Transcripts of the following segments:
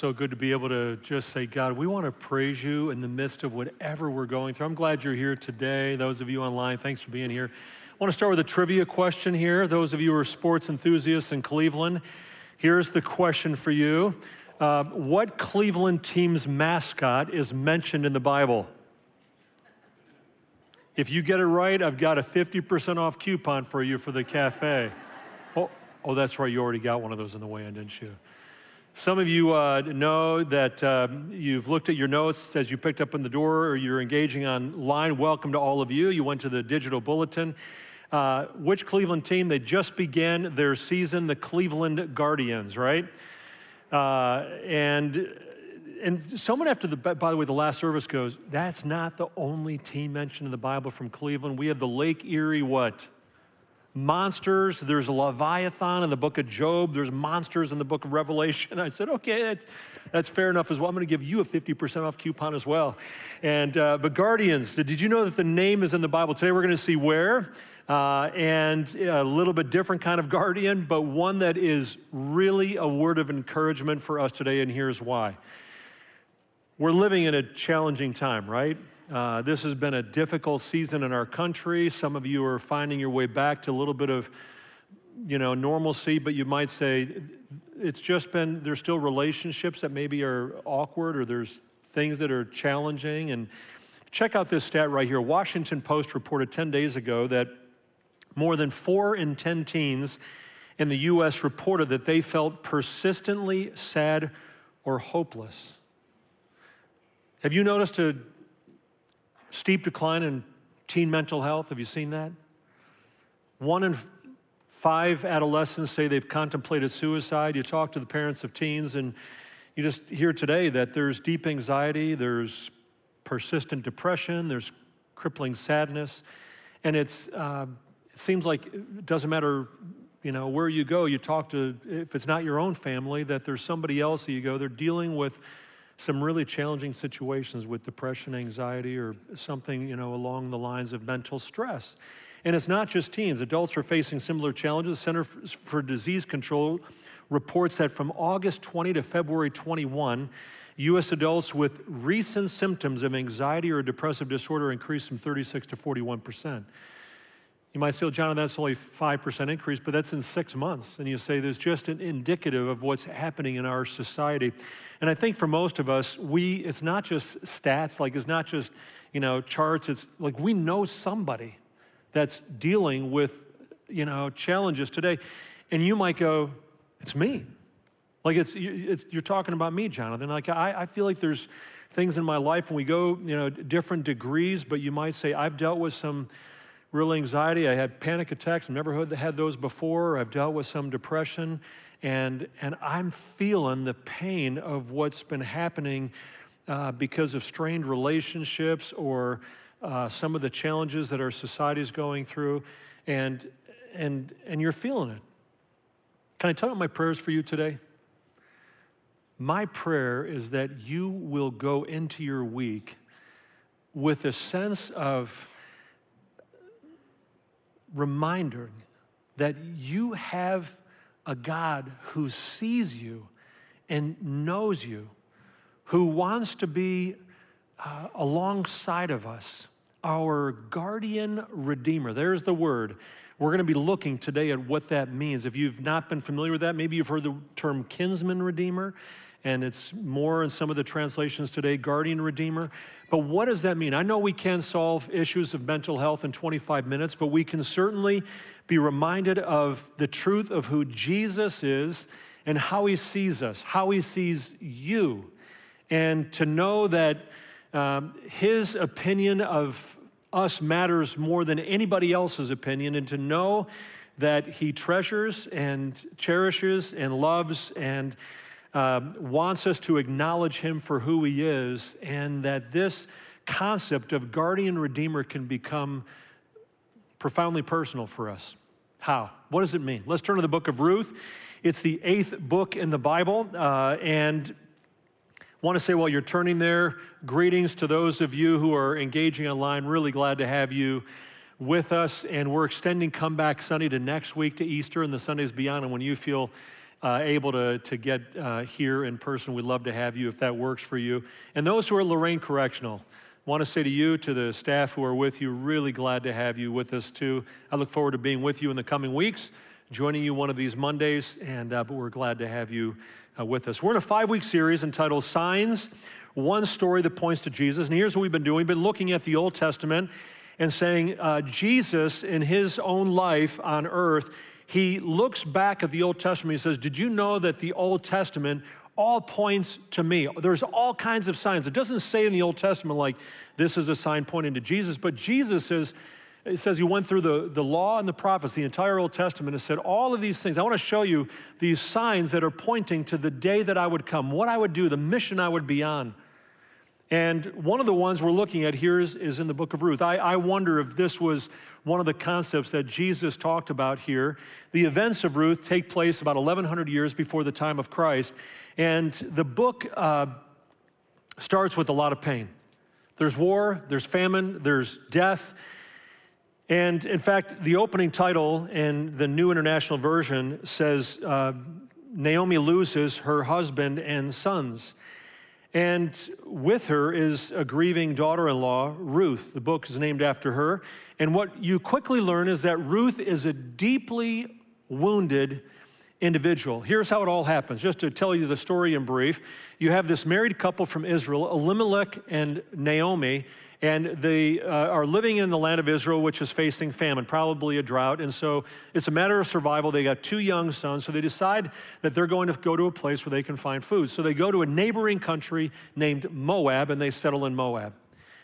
so good to be able to just say, God, we want to praise you in the midst of whatever we're going through. I'm glad you're here today. Those of you online, thanks for being here. I want to start with a trivia question here. Those of you who are sports enthusiasts in Cleveland, here's the question for you uh, What Cleveland team's mascot is mentioned in the Bible? If you get it right, I've got a 50% off coupon for you for the cafe. Oh, oh, that's right, you already got one of those in the way in, didn't you? Some of you uh, know that um, you've looked at your notes as you picked up in the door or you're engaging online. Welcome to all of you. You went to the digital bulletin. Uh, which Cleveland team? They just began their season, the Cleveland Guardians, right? Uh, and and someone after the by the way the last service goes that's not the only team mentioned in the bible from cleveland we have the lake erie what monsters. There's a Leviathan in the book of Job. There's monsters in the book of Revelation. I said, okay, that's, that's fair enough as well. I'm going to give you a 50% off coupon as well. And, uh, but Guardians, did you know that the name is in the Bible? Today we're going to see where. Uh, and a little bit different kind of guardian, but one that is really a word of encouragement for us today, and here's why. We're living in a challenging time, right? Uh, this has been a difficult season in our country. Some of you are finding your way back to a little bit of, you know, normalcy, but you might say it's just been, there's still relationships that maybe are awkward or there's things that are challenging. And check out this stat right here. Washington Post reported 10 days ago that more than four in 10 teens in the U.S. reported that they felt persistently sad or hopeless. Have you noticed a steep decline in teen mental health. Have you seen that? One in five adolescents say they've contemplated suicide. You talk to the parents of teens, and you just hear today that there's deep anxiety, there's persistent depression, there's crippling sadness, and it's uh, it seems like it doesn't matter you know where you go you talk to if it's not your own family that there's somebody else that you go they're dealing with some really challenging situations with depression, anxiety, or something, you know, along the lines of mental stress. And it's not just teens. Adults are facing similar challenges. The Center for Disease Control reports that from August 20 to February 21, U.S. adults with recent symptoms of anxiety or depressive disorder increased from 36 to 41 percent. You might say, well, John, that's only 5% increase, but that's in six months. And you say there's just an indicative of what's happening in our society. And I think for most of us, we, it's not just stats, like it's not just, you know, charts. It's like we know somebody that's dealing with, you know, challenges today. And you might go, it's me. Like it's, it's you're talking about me, Jonathan. Like I, I feel like there's things in my life and we go, you know, different degrees, but you might say, I've dealt with some, real anxiety. I had panic attacks. I've never had those before. I've dealt with some depression. And, and I'm feeling the pain of what's been happening uh, because of strained relationships or uh, some of the challenges that our society is going through. And, and, and you're feeling it. Can I tell you my prayers for you today? My prayer is that you will go into your week with a sense of reminder that you have a God who sees you and knows you, who wants to be uh, alongside of us, our guardian redeemer. There's the word. We're going to be looking today at what that means. If you've not been familiar with that, maybe you've heard the term kinsman redeemer, and it's more in some of the translations today, guardian redeemer. But what does that mean? I know we can solve issues of mental health in 25 minutes, but we can certainly be reminded of the truth of who Jesus is and how he sees us, how he sees you, and to know that um, his opinion of us matters more than anybody else's opinion, and to know that he treasures and cherishes and loves and um, wants us to acknowledge him for who he is, and that this concept of guardian redeemer can become profoundly personal for us. How? What does it mean? Let's turn to the book of Ruth. It's the eighth book in the Bible, uh, and want to say while you're turning there, greetings to those of you who are engaging online. Really glad to have you with us, and we're extending Comeback Sunday to next week to Easter and the Sundays beyond. And when you feel uh, able to, to get uh, here in person, we'd love to have you if that works for you. And those who are Lorain Correctional, want to say to you, to the staff who are with you, really glad to have you with us too. I look forward to being with you in the coming weeks, joining you one of these Mondays, and uh, but we're glad to have you uh, with us. We're in a five-week series entitled "Signs." One story that points to Jesus. And here's what we've been doing: we've been looking at the Old Testament and saying uh, Jesus, in his own life on earth, he looks back at the Old Testament. He says, "Did you know that the Old Testament all points to me. There's all kinds of signs. It doesn't say in the Old Testament like this is a sign pointing to Jesus, but Jesus says, it says he went through the, the law and the prophets, the entire Old Testament, and said all of these things. I want to show you these signs that are pointing to the day that I would come, what I would do, the mission I would be on. And one of the ones we're looking at here is, is in the book of Ruth. I, I wonder if this was one of the concepts that Jesus talked about here. The events of Ruth take place about 1,100 years before the time of Christ. And the book uh, starts with a lot of pain. There's war, there's famine, there's death. And in fact, the opening title in the New International Version says uh, Naomi loses her husband and sons. And with her is a grieving daughter in law, Ruth. The book is named after her. And what you quickly learn is that Ruth is a deeply wounded individual. Here's how it all happens. Just to tell you the story in brief, you have this married couple from Israel, Elimelech and Naomi, and they uh, are living in the land of Israel, which is facing famine, probably a drought. And so it's a matter of survival. They got two young sons, so they decide that they're going to go to a place where they can find food. So they go to a neighboring country named Moab, and they settle in Moab.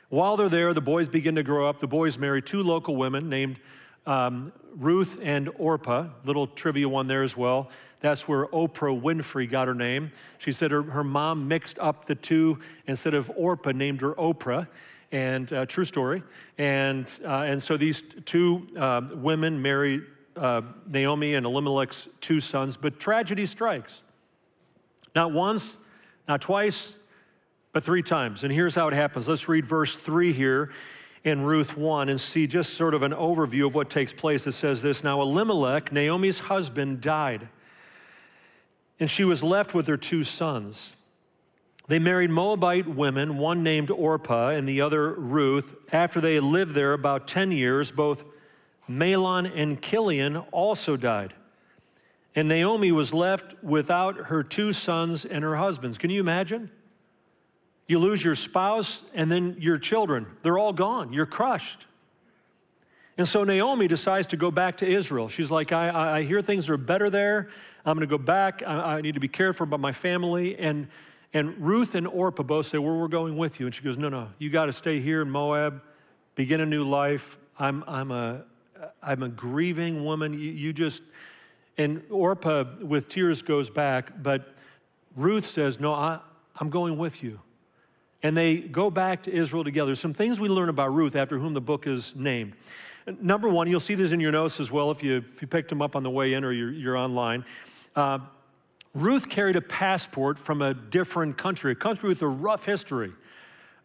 While they're there, the boys begin to grow up. The boys marry two local women named um, Ruth and Orpah, little trivia one there as well. That's where Oprah Winfrey got her name. She said her, her mom mixed up the two. Instead of Orpah, named her Oprah. And uh, true story. And, uh, and so these two uh, women marry uh, Naomi and Elimelech's two sons, but tragedy strikes. Not once, not twice, but three times. And here's how it happens. Let's read verse three here in Ruth 1 and see just sort of an overview of what takes place. It says this Now, Elimelech, Naomi's husband, died, and she was left with her two sons. They married Moabite women, one named Orpah and the other Ruth. After they lived there about 10 years, both Mahlon and Kilion also died. And Naomi was left without her two sons and her husbands. Can you imagine? You lose your spouse and then your children. They're all gone. You're crushed. And so Naomi decides to go back to Israel. She's like, I, I hear things are better there. I'm going to go back. I, I, need to be careful about my family. And, and Ruth and Orpah both say, well, We're going with you. And she goes, No, no, you got to stay here in Moab, begin a new life. I'm, I'm, a, I'm a grieving woman. You, you just, and Orpah with tears goes back, but Ruth says, No, I, I'm going with you and they go back to Israel together. Some things we learn about Ruth, after whom the book is named. Number one, you'll see this in your notes as well if you, if you picked them up on the way in or you're, you're online. Uh, Ruth carried a passport from a different country, a country with a rough history,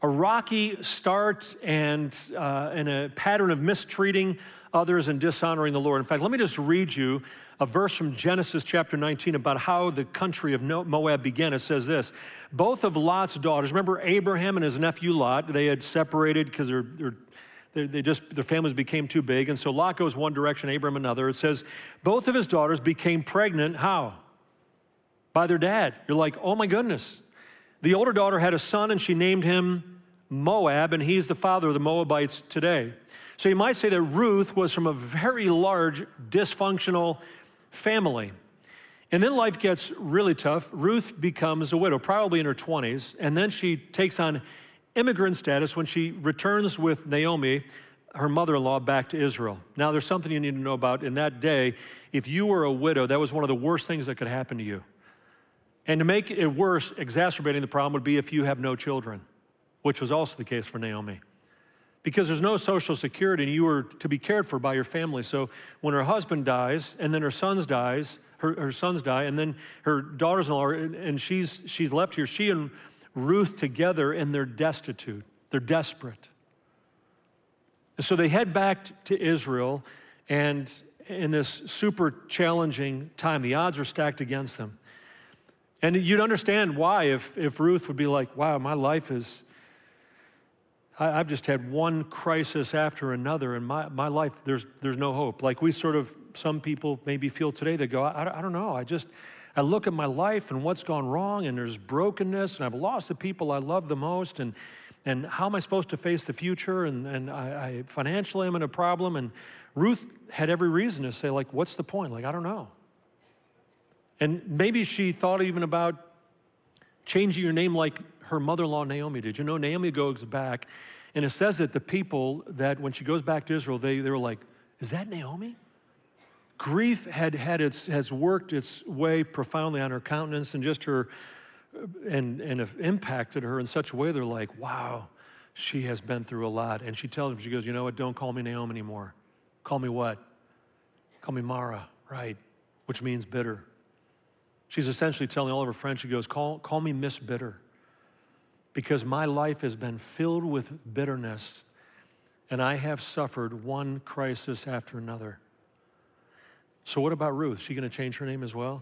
a rocky start, and, uh, and a pattern of mistreating others and dishonoring the Lord. In fact, let me just read you a verse from Genesis chapter 19 about how the country of Moab began. It says this Both of Lot's daughters, remember Abraham and his nephew Lot, they had separated because they're, they're they just their families became too big and so lot goes one direction abraham another it says both of his daughters became pregnant how by their dad you're like oh my goodness the older daughter had a son and she named him moab and he's the father of the moabites today so you might say that ruth was from a very large dysfunctional family. And then life gets really tough. Ruth becomes a widow, probably in her 20s, and then she takes on immigrant status when she returns with Naomi, her mother in law, back to Israel. Now, there's something you need to know about. In that day, if you were a widow, that was one of the worst things that could happen to you. And to make it worse, exacerbating the problem would be if you have no children, which was also the case for Naomi because there's no social security and you were to be cared for by your family. So when her husband dies and then her sons dies, her, her sons die, and then her daughters-in-law, and she's, she's left here, she and Ruth together and they're destitute. They're desperate. And so they head back to Israel and, in this super challenging time. The odds are stacked against them. And you'd understand why if, if Ruth would be like, wow, my life is, I, have just had one crisis after another, and my, my life, there's, there's no hope. Like we sort of, some people maybe feel today, they go, I, I don't know, I just, I look at my life and what's gone wrong, and there's brokenness, and I've lost the people I love the most, and, and how am I supposed to face the future? And, and I, I financially am in a problem. And Ruth had every reason to say, like, what's the point? Like, I don't know. And maybe she thought even about changing your name like her mother in law Naomi did. You know, Naomi goes back, and it says that the people that when she goes back to Israel, they, they were like, Is that Naomi? Grief had, had its, has worked its way profoundly on her countenance and just her, and, and impacted her in such a way they're like, wow, she has been through a lot. And she tells him, she goes, you know what, don't call me Naomi anymore. Call me what? Call me Mara, right? Which means bitter. She's essentially telling all of her friends, she goes, call, call me Miss Bitter. Because my life has been filled with bitterness, and I have suffered one crisis after another. So, what about Ruth? Is she going to change her name as well?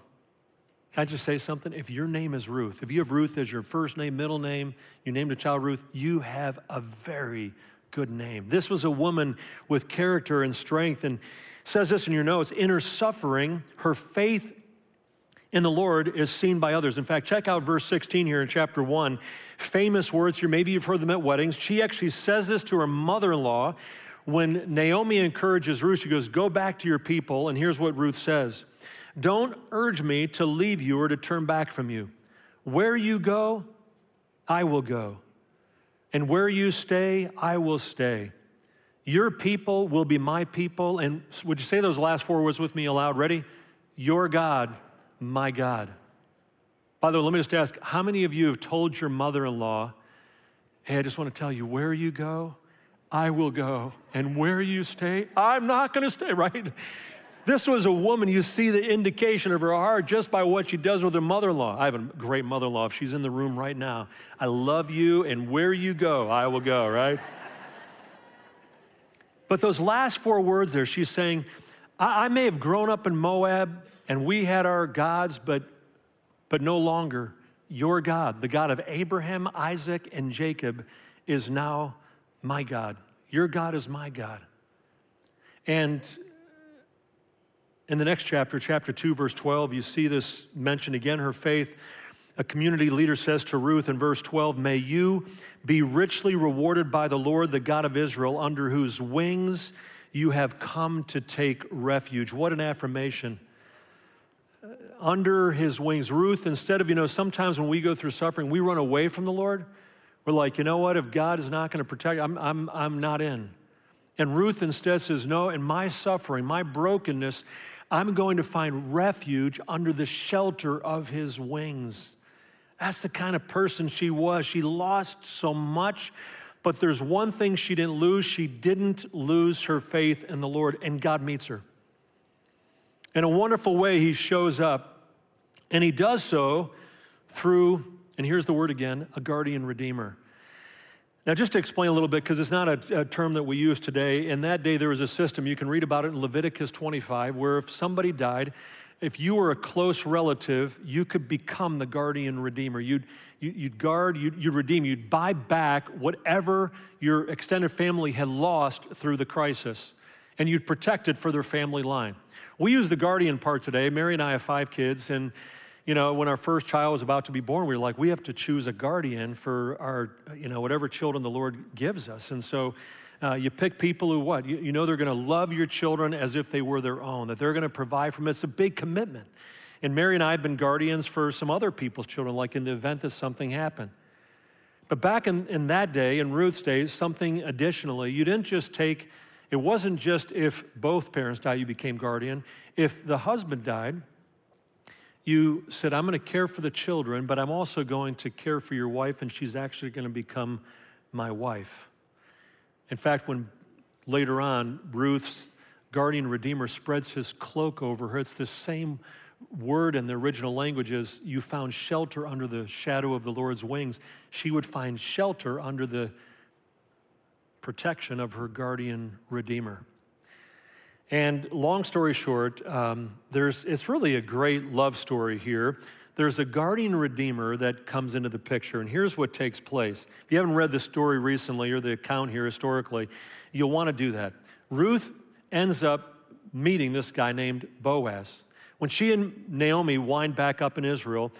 Can I just say something? If your name is Ruth, if you have Ruth as your first name, middle name, you named a child Ruth, you have a very good name. This was a woman with character and strength, and says this in your notes in her suffering, her faith in the Lord is seen by others. In fact, check out verse 16 here in chapter 1. Famous words here. Maybe you've heard them at weddings. She actually says this to her mother in law when Naomi encourages Ruth. She goes, Go back to your people. And here's what Ruth says Don't urge me to leave you or to turn back from you. Where you go, I will go. And where you stay, I will stay. Your people will be my people. And would you say those last four words with me aloud? Ready? Your God my God. By the way, let me just ask how many of you have told your mother in law, hey, I just want to tell you where you go, I will go, and where you stay, I'm not going to stay, right? This was a woman, you see the indication of her heart just by what she does with her mother in law. I have a great mother in law. If she's in the room right now, I love you, and where you go, I will go, right? but those last four words there, she's saying, I, I may have grown up in Moab, and we had our gods, but, but no longer. Your God, the God of Abraham, Isaac, and Jacob, is now my God. Your God is my God. And in the next chapter, chapter 2, verse 12, you see this mentioned again her faith. A community leader says to Ruth in verse 12, May you be richly rewarded by the Lord, the God of Israel, under whose wings you have come to take refuge. What an affirmation under his wings. Ruth, instead of, you know, sometimes when we go through suffering, we run away from the Lord. We're like, you know what? If God is not going to protect, I'm, I'm, I'm not in. And Ruth instead says, no, in my suffering, my brokenness, I'm going to find refuge under the shelter of his wings. That's the kind of person she was. She lost so much, but there's one thing she didn't lose. She didn't lose her faith in the Lord, and God meets her. In a wonderful way, he shows up, and he does so through, and here's the word again, a guardian redeemer. Now, just to explain a little bit, because it's not a, a, term that we use today, in that day there was a system, you can read about it in Leviticus 25, where if somebody died, if you were a close relative, you could become the guardian redeemer. You'd, you'd guard, you'd, you'd redeem, you'd buy back whatever your extended family had lost through the crisis, and you'd protect it for their family line. We use the guardian part today. Mary and I have five kids, and you know, when our first child was about to be born, we were like, we have to choose a guardian for our, you know, whatever children the Lord gives us. And so uh, you pick people who what? You, you know they're going to love your children as if they were their own, that they're going to provide for them. It's a big commitment. And Mary and I have been guardians for some other people's children, like in the event that something happened. But back in, in that day, in Ruth's days, something additionally, you didn't just take it wasn't just if both parents died, you became guardian. If the husband died, you said, I'm going to care for the children, but I'm also going to care for your wife, and she's actually going to become my wife. In fact, when later on Ruth's guardian redeemer spreads his cloak over her, it's the same word in the original language as you found shelter under the shadow of the Lord's wings. She would find shelter under the protection of her guardian redeemer. And long story short, um, there's, it's really a great love story here. There's a guardian redeemer that comes into the picture, and here's what takes place. If you haven't read the story recently or the account here historically, you'll want to do that. Ruth ends up meeting this guy named Boaz. When she and Naomi wind back up in Israel,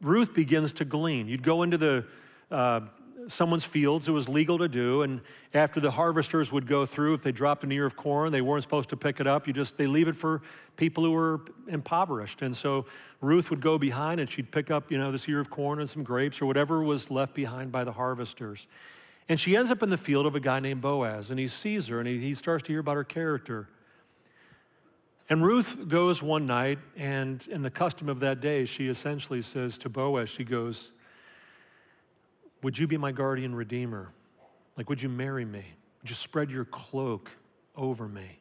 Ruth begins to glean. You'd go into the uh, someone's fields. It was legal to do. And after the harvesters would go through, if they dropped an ear of corn, they weren't supposed to pick it up. You just, they leave it for people who were impoverished. And so Ruth would go behind and she'd pick up, you know, this ear of corn and some grapes or whatever was left behind by the harvesters. And she ends up in the field of a guy named Boaz, and he sees her and he, he starts to hear about her character. And Ruth goes one night, and in the custom of that day, she essentially says to Boaz, she goes, would you be my guardian redeemer? Like, would you marry me? Would you spread your cloak over me?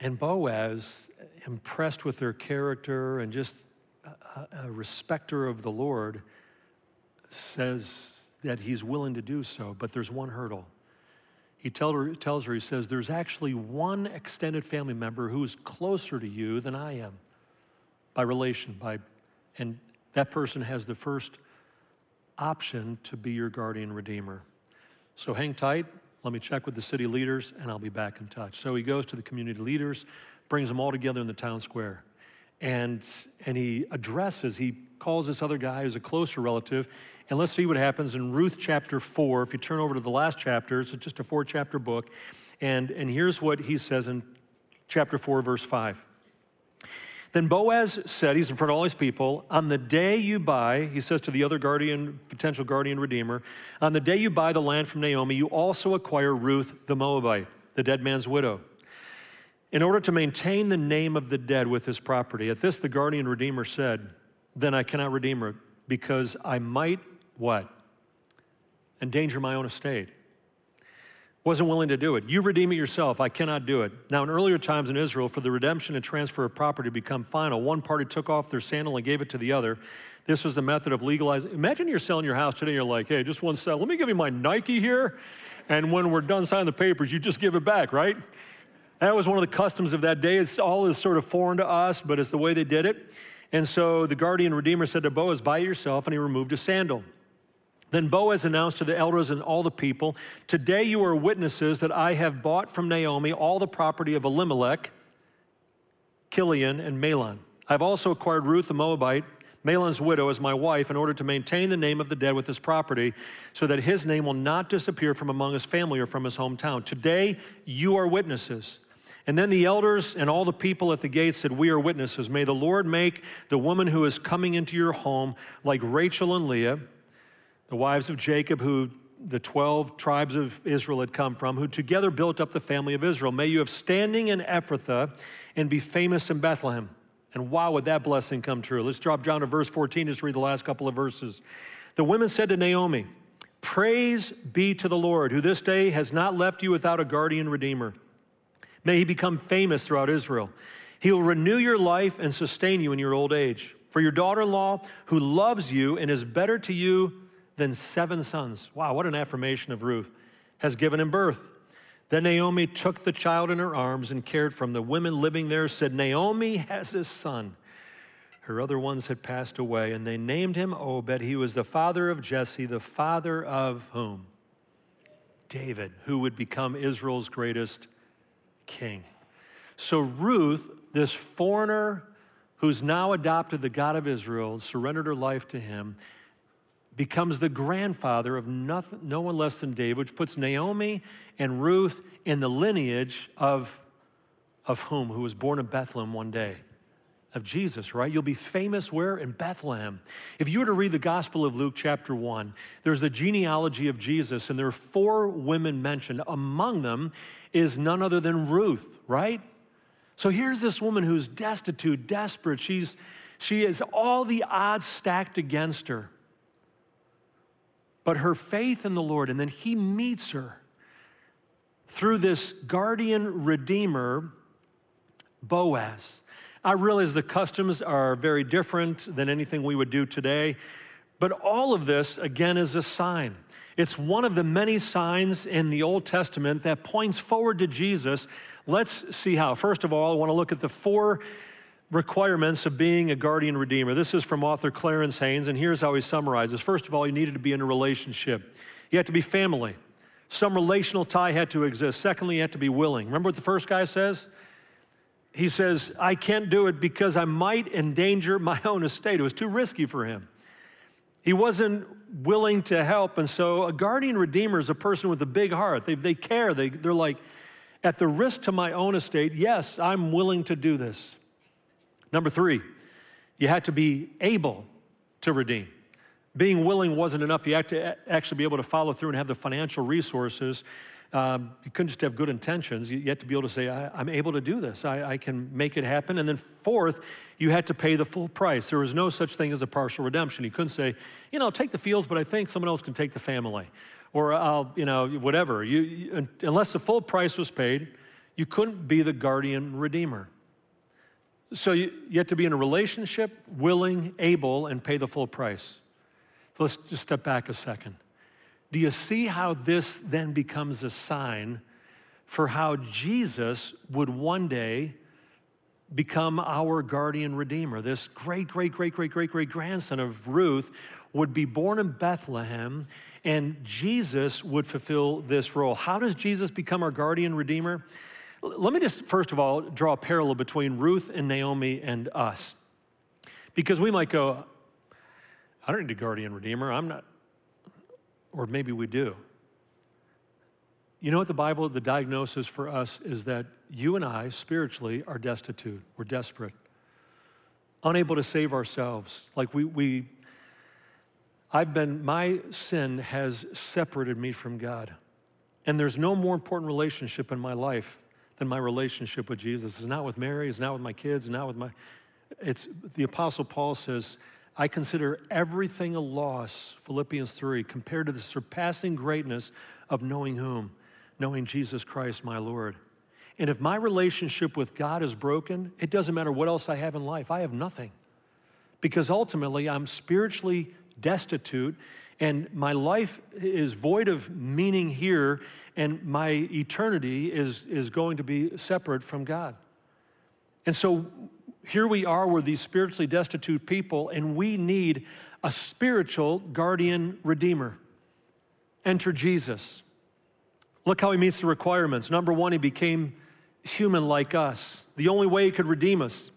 And Boaz, impressed with their character and just a, a respecter of the Lord, says that he's willing to do so, but there's one hurdle. He tell her, tells her, he says, There's actually one extended family member who's closer to you than I am by relation, by, and that person has the first option to be your guardian redeemer. So hang tight. Let me check with the city leaders and I'll be back in touch. So he goes to the community leaders, brings them all together in the town square. And, and he addresses, he calls this other guy who's a closer relative. And let's see what happens in Ruth chapter 4. If you turn over to the last chapter, it's just a four chapter book. And, and here's what he says in chapter 4, verse 5. Then Boaz said, he's in front of all his people, on the day you buy, he says to the other guardian, potential guardian redeemer, on the day you buy the land from Naomi, you also acquire Ruth the Moabite, the dead man's widow, in order to maintain the name of the dead with his property. At this, the guardian redeemer said, Then I cannot redeem her because I might what? Endanger my own estate wasn't willing to do it. You redeem it yourself. I cannot do it. Now, in earlier times in Israel, for the redemption and transfer of property to become final, one party took off their sandal and gave it to the other. This was the method of legalizing. Imagine you're selling your house today, you're like, hey, just one sell. Let me give you my Nike here. And when we're done signing the papers, you just give it back, right? That was one of the customs of that day. It's all is sort of foreign to us, but it's the way they did it. And so the guardian redeemer said to Boaz, buy it yourself, and he removed a sandal. Then Boaz announced to the elders and all the people, Today you are witnesses that I have bought from Naomi all the property of Elimelech, Kilion, and Mahlon. I've also acquired Ruth the Moabite, Mahlon's widow, as my wife in order to maintain the name of the dead with his property, so that his name will not disappear from among his family or from his hometown. Today you are witnesses. And then the elders and all the people at the gate said, We are witnesses. May the Lord make the woman who is coming into your home like Rachel and Leah the wives of Jacob, who the 12 tribes of Israel had come from, who together built up the family of Israel. May you have standing in Ephrathah and be famous in Bethlehem. And wow, would that blessing come true? Let's drop down to verse 14, just read the last couple of verses. The women said to Naomi, Praise be to the Lord, who this day has not left you without a guardian redeemer. May he become famous throughout Israel. He will renew your life and sustain you in your old age. For your daughter in law, who loves you and is better to you than seven sons. Wow, what an affirmation of Ruth. Has given him birth. Then Naomi took the child in her arms and cared for him. The women living there said, Naomi has a son. Her other ones had passed away, and they named him Obed. He was the father of Jesse, the father of whom? David, who would become Israel's greatest king. So Ruth, this foreigner who's now adopted the God of Israel, surrendered her life to him, becomes the grandfather of nothing, no one less than David, which puts Naomi and Ruth in the lineage of, of whom? Who was born in Bethlehem one day. Of Jesus, right? You'll be famous where? In Bethlehem. If you were to read the Gospel of Luke, chapter 1, there's the genealogy of Jesus, and there are four women mentioned. Among them is none other than Ruth, right? So here's this woman who's destitute, desperate. She's, she has all the odds stacked against her but her faith in the Lord. And then he meets her through this guardian redeemer, Boaz. I realize the customs are very different than anything we would do today. But all of this, again, is a sign. It's one of the many signs in the Old Testament that points forward to Jesus. Let's see how. First of all, I want to look at the four requirements of being a guardian redeemer. This is from author Clarence Haynes, and here's how he summarizes. First of all, you needed to be in a relationship, you had to be family. Some relational tie had to exist. Secondly, you had to be willing. Remember what the first guy says? He says, I can't do it because I might endanger my own estate. It was too risky for him. He wasn't willing to help. And so a guardian redeemer is a person with a big heart. They, they care. They, they're like, at the risk to my own estate, yes, I'm willing to do this. Number three, you had to be able to redeem. Being willing wasn't enough. You had to actually be able to follow through and have the financial resources. Um, you couldn't just have good intentions. You, had to be able to say, I, am able to do this. I, I can make it happen. And then, fourth, you had to pay the full price. There was no such thing as a partial redemption. You couldn't say, you know, take the fields, but I think someone else can take the family. Or I'll, you know, whatever. You, you, unless the full price was paid, you couldn't be the guardian redeemer. So you, you have to be in a relationship, willing, able, and pay the full price. So let's just step back a second. Do you see how this then becomes a sign for how Jesus would one day become our guardian redeemer? This great, great, great, great, great, great grandson of Ruth would be born in Bethlehem, and Jesus would fulfill this role. How does Jesus become our guardian redeemer? Let me just, first of all, draw a parallel between Ruth and Naomi and us. Because we might go, I don't need a guardian redeemer. I'm not, or maybe we do. You know what the Bible, the diagnosis for us is that you and I spiritually are destitute. We're desperate, unable to save ourselves. Like we, we I've been, my sin has separated me from God. And there's no more important relationship in my life than my relationship with Jesus. It's not with Mary, it's not with my kids, it's not with my. It's the Apostle Paul says, I consider everything a loss, Philippians 3, compared to the surpassing greatness of knowing whom? Knowing Jesus Christ, my Lord. And if my relationship with God is broken, it doesn't matter what else I have in life, I have nothing. Because ultimately, I'm spiritually destitute and my life is void of meaning here and my eternity is, is going to be separate from God. And so here we are, we're these spiritually destitute people, and we need a spiritual guardian redeemer. Enter Jesus. Look how he meets the requirements. Number one, he became human like us. The only way he could redeem us.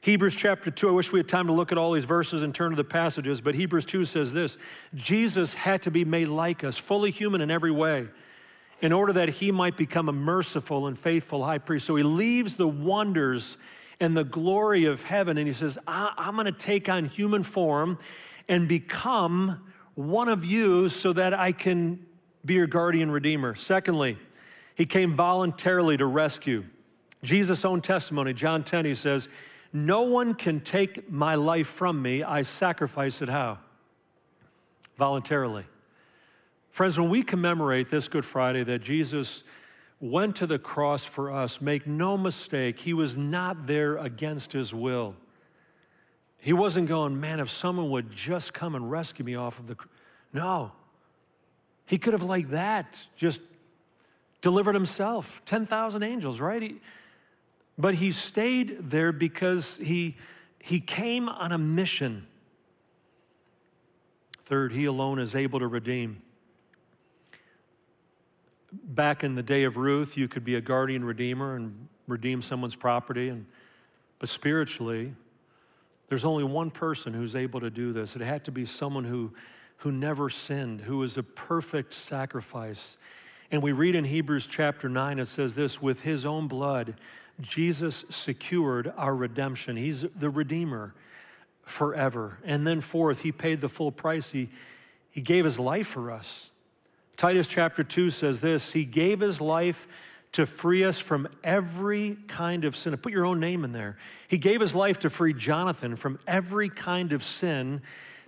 Hebrews chapter 2, I wish we had time to look at all these verses and turn to the passages, but Hebrews 2 says this Jesus had to be made like us, fully human in every way in order that he might become a merciful and faithful high priest. So he leaves the wonders and the glory of heaven and he says, I'm going to take on human form and become one of you so that I can be your guardian redeemer. Secondly, he came voluntarily to rescue. Jesus' own testimony, John 10, he says, No one can take my life from me. I sacrifice it how? Voluntarily. Friends, when we commemorate this Good Friday that Jesus went to the cross for us, make no mistake, he was not there against his will. He wasn't going, man, if someone would just come and rescue me off of the. No. He could have, like that, just delivered himself. 10,000 angels, right? He, but he stayed there because he, he came on a mission. Third, he alone is able to redeem back in the day of Ruth, you could be a guardian redeemer and redeem someone's property. And, but spiritually, there's only one person who's able to do this. It had to be someone who, who never sinned, who was a perfect sacrifice. And we read in Hebrews chapter 9, it says this with his own blood, Jesus secured our redemption. He's the Redeemer forever. And then, fourth, he paid the full price. He, he gave his life for us. Titus chapter 2 says this He gave his life to free us from every kind of sin. Put your own name in there. He gave his life to free Jonathan from every kind of sin,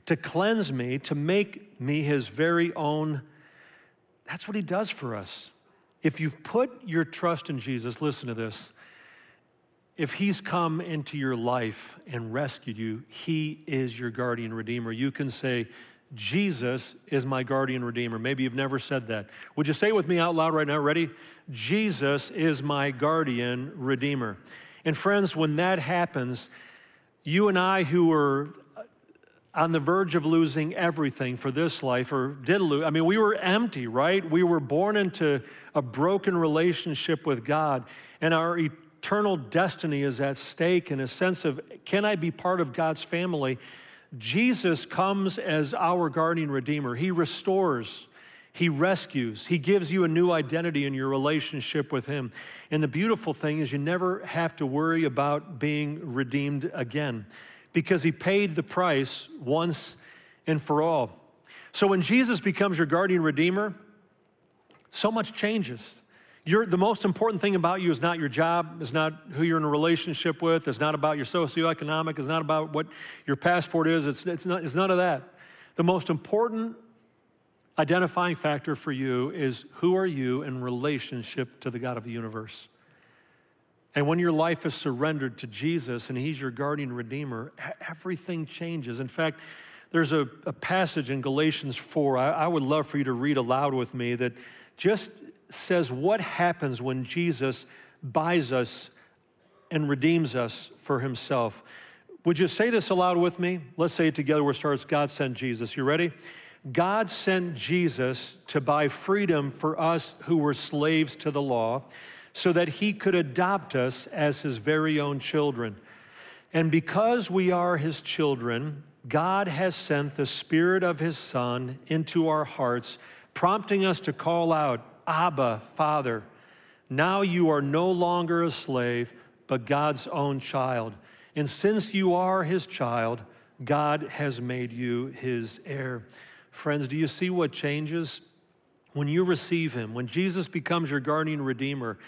to cleanse me, to make me his very own. That's what he does for us. If you've put your trust in Jesus, listen to this. If he's come into your life and rescued you, he is your guardian redeemer. You can say, Jesus is my guardian redeemer. Maybe you've never said that. Would you say it with me out loud right now? Ready? Jesus is my guardian redeemer. And friends, when that happens, you and I who are on the verge of losing everything for this life, or did lose, I mean, we were empty, right? We were born into a broken relationship with God, and our eternal destiny is at stake and a sense of can I be part of God's family? Jesus comes as our guardian redeemer. He restores, He rescues, He gives you a new identity in your relationship with Him. And the beautiful thing is, you never have to worry about being redeemed again because He paid the price once and for all. So when Jesus becomes your guardian redeemer, so much changes. You're, the most important thing about you is not your job, is not who you're in a relationship with, it's not about your socioeconomic, it's not about what your passport is, it's, it's, not, it's none of that. The most important identifying factor for you is who are you in relationship to the God of the universe. And when your life is surrendered to Jesus and He's your guardian redeemer, everything changes. In fact, there's a, a passage in Galatians 4 I, I would love for you to read aloud with me that just says what happens when Jesus buys us and redeems us for himself. Would you say this aloud with me? Let's say it together where it starts God sent Jesus. You ready? God sent Jesus to buy freedom for us who were slaves to the law so that he could adopt us as his very own children. And because we are his children, God has sent the Spirit of his Son into our hearts, prompting us to call out, Abba, Father. Now you are no longer a slave, but God's own child. And since you are his child, God has made you his heir. Friends, do you see what changes? When you receive him, when Jesus becomes your guardian redeemer,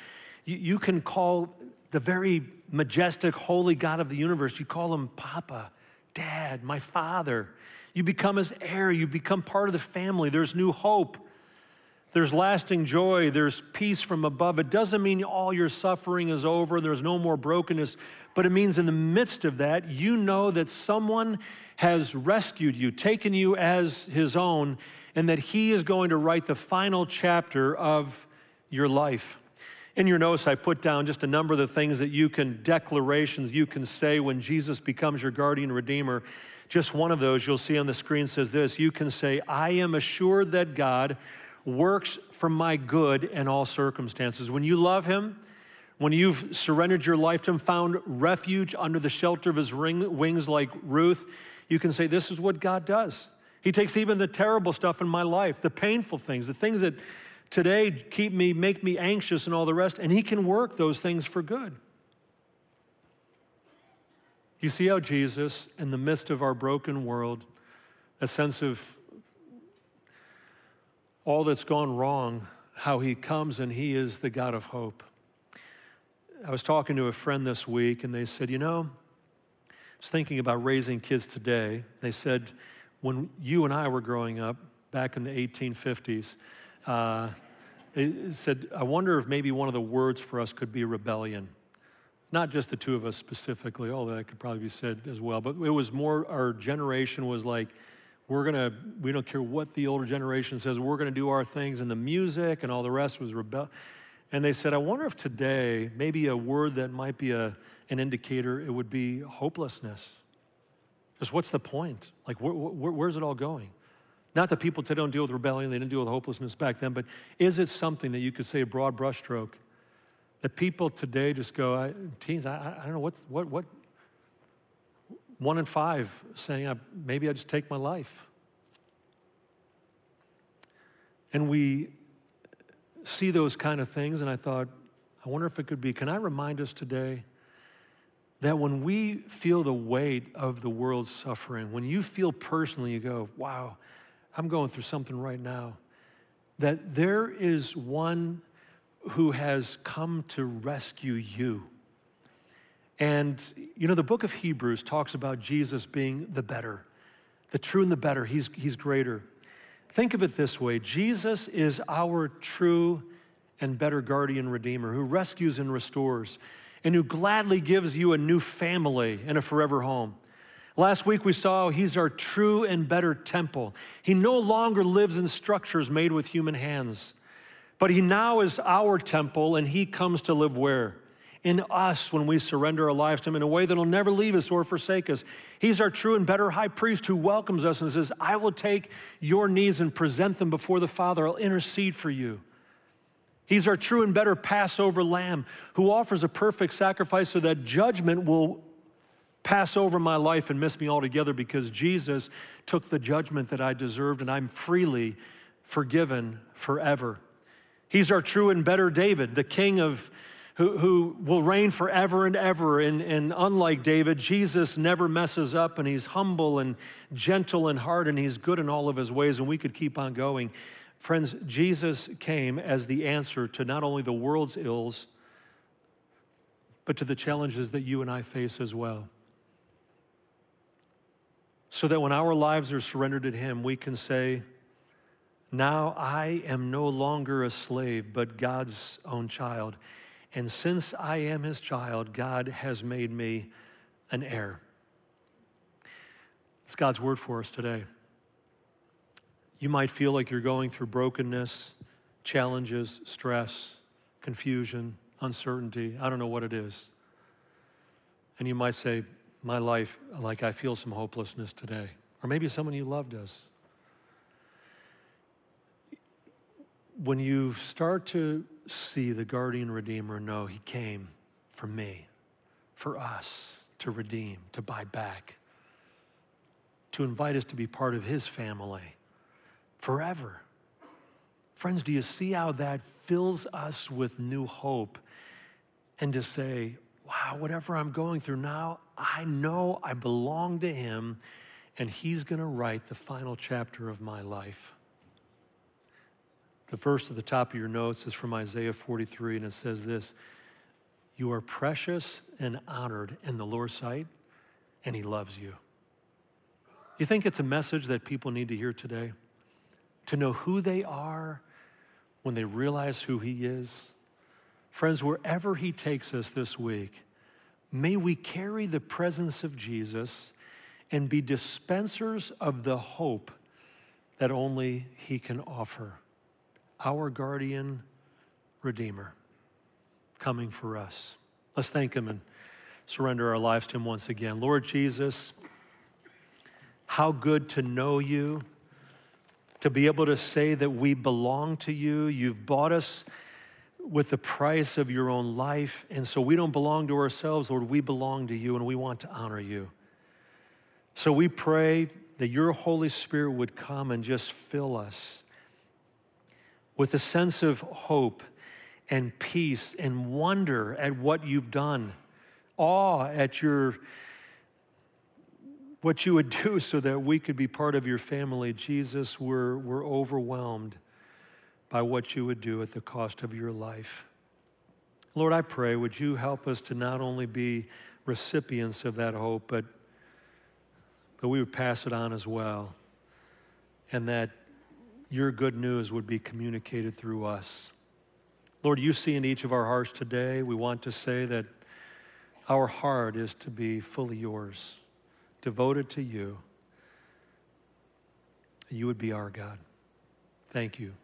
you, you can call the very majestic, holy God of the universe, you call him Papa, Dad, my Father. You become his heir, you become part of the family. There's new hope. There's lasting joy, there's peace from above. It doesn't mean all your suffering is over, there's no more brokenness, but it means in the midst of that, you know that someone has rescued you, taken you as his own, and that he is going to write the final chapter of your life. In your notes, I put down just a number of the things that you can, declarations you can say when Jesus becomes your guardian redeemer. Just one of those you'll see on the screen says this You can say, I am assured that God works for my good in all circumstances. When you love Him, when you've surrendered your life to Him, found refuge under the shelter of His ring, wings like Ruth, you can say, This is what God does. He takes even the terrible stuff in my life, the painful things, the things that today keep me, make me anxious, and all the rest, and He can work those things for good. You see how Jesus, in the midst of our broken world, a sense of all that's gone wrong, how he comes and he is the God of hope. I was talking to a friend this week and they said, You know, I was thinking about raising kids today. They said, When you and I were growing up back in the 1850s, uh, they said, I wonder if maybe one of the words for us could be rebellion. Not just the two of us specifically, although that could probably be said as well, but it was more our generation was like, we're going to, we don't care what the older generation says, we're going to do our things. And the music and all the rest was rebel. And they said, I wonder if today, maybe a word that might be a, an indicator, it would be hopelessness. Just what's the point? Like, wh- wh- where's it all going? Not that people today don't deal with rebellion, they didn't deal with hopelessness back then, but is it something that you could say a broad brushstroke that people today just go, I, teens, I, I don't know, what's, what, what, one in five saying, maybe I just take my life. And we see those kind of things, and I thought, I wonder if it could be. Can I remind us today that when we feel the weight of the world's suffering, when you feel personally, you go, wow, I'm going through something right now, that there is one who has come to rescue you. And, you know, the book of Hebrews talks about Jesus being the better, the true and the better. He's, he's greater. Think of it this way Jesus is our true and better guardian redeemer who rescues and restores and who gladly gives you a new family and a forever home. Last week we saw he's our true and better temple. He no longer lives in structures made with human hands, but he now is our temple and he comes to live where? In us when we surrender our lives to him in a way that'll never leave us or forsake us. He's our true and better high priest who welcomes us and says, I will take your needs and present them before the Father. I'll intercede for you. He's our true and better Passover lamb who offers a perfect sacrifice so that judgment will pass over my life and miss me altogether because Jesus took the judgment that I deserved and I'm freely forgiven forever. He's our true and better David, the king of who, who will reign forever and ever. And, and unlike David, Jesus never messes up and he's humble and gentle in heart and he's good in all of his ways, and we could keep on going. Friends, Jesus came as the answer to not only the world's ills, but to the challenges that you and I face as well so that when our lives are surrendered to Him, we can say, Now I am no longer a slave, but God's own child. And since I am His child, God has made me an heir. It's God's word for us today. You might feel like you're going through brokenness, challenges, stress, confusion, uncertainty. I don't know what it is. And you might say, my life like I feel some hopelessness today. Or maybe someone you loved us. When you start to see the guardian redeemer, know he came for me, for us, to redeem, to buy back, to invite us to be part of his family forever. Friends, do you see how that fills us with new hope and to say, wow, whatever I'm going through now, I know I belong to Him and He's going to write the final chapter of my life. The verse at the top of your notes is from Isaiah 43, and it says this You are precious and honored in the Lord's sight, and He loves you. You think it's a message that people need to hear today? To know who they are when they realize who He is? Friends, wherever He takes us this week, may we carry the presence of Jesus and be dispensers of the hope that only He can offer. Our guardian Redeemer coming for us. Let's thank Him and surrender our lives to Him once again. Lord Jesus, how good to know you, to be able to say that we belong to you. You've bought us with the price of your own life. And so we don't belong to ourselves, Lord. We belong to you and we want to honor you. So we pray that your Holy Spirit would come and just fill us with a sense of hope and peace and wonder at what you've done, awe at your what you would do so that we could be part of your family. Jesus, we're, we're overwhelmed by what you would do at the cost of your life. Lord, I pray, would you help us to not only be recipients of that hope, but, but we would pass it on as well, and that your good news would be communicated through us. Lord, you see in each of our hearts today, we want to say that our heart is to be fully yours, devoted to you. You would be our God. Thank you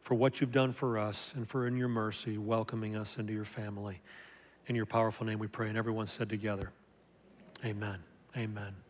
for what you've done for us and for in your mercy welcoming us into your family. In your powerful name we pray. And everyone said together, Amen. Amen.